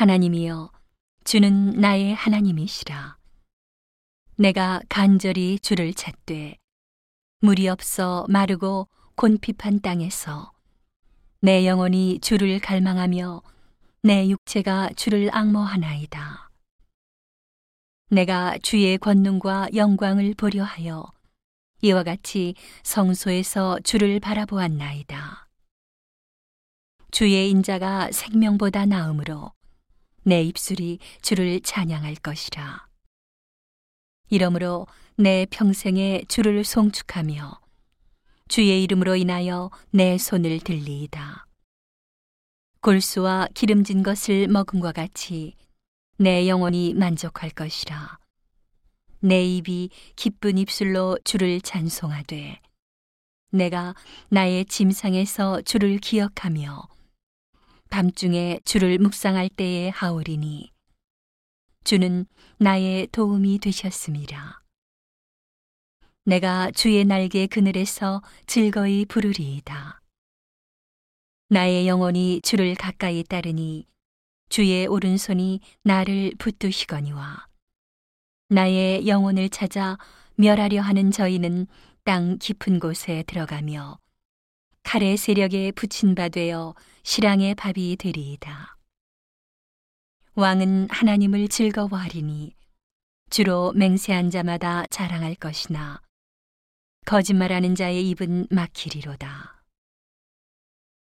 하나님이여, 주는 나의 하나님이시라. 내가 간절히 주를 찾되 물이 없어 마르고 곤핍한 땅에서 내 영혼이 주를 갈망하며 내 육체가 주를 악모하나이다. 내가 주의 권능과 영광을 보려 하여 이와 같이 성소에서 주를 바라보았나이다. 주의 인자가 생명보다 나음으로 내 입술이 주를 찬양할 것이라. 이러므로 내 평생에 주를 송축하며 주의 이름으로 인하여 내 손을 들리이다. 골수와 기름진 것을 먹음과 같이 내 영혼이 만족할 것이라. 내 입이 기쁜 입술로 주를 찬송하되 내가 나의 짐상에서 주를 기억하며 밤중에 주를 묵상할 때에 하오리니 주는 나의 도움이 되셨습니다. 내가 주의 날개 그늘에서 즐거이 부르리이다. 나의 영혼이 주를 가까이 따르니 주의 오른손이 나를 붙드시거니와 나의 영혼을 찾아 멸하려 하는 저희는 땅 깊은 곳에 들어가며 칼의 세력에 붙인 바 되어 실랑의 밥이 되리이다. 왕은 하나님을 즐거워하리니 주로 맹세한 자마다 자랑할 것이나 거짓말하는 자의 입은 막히리로다.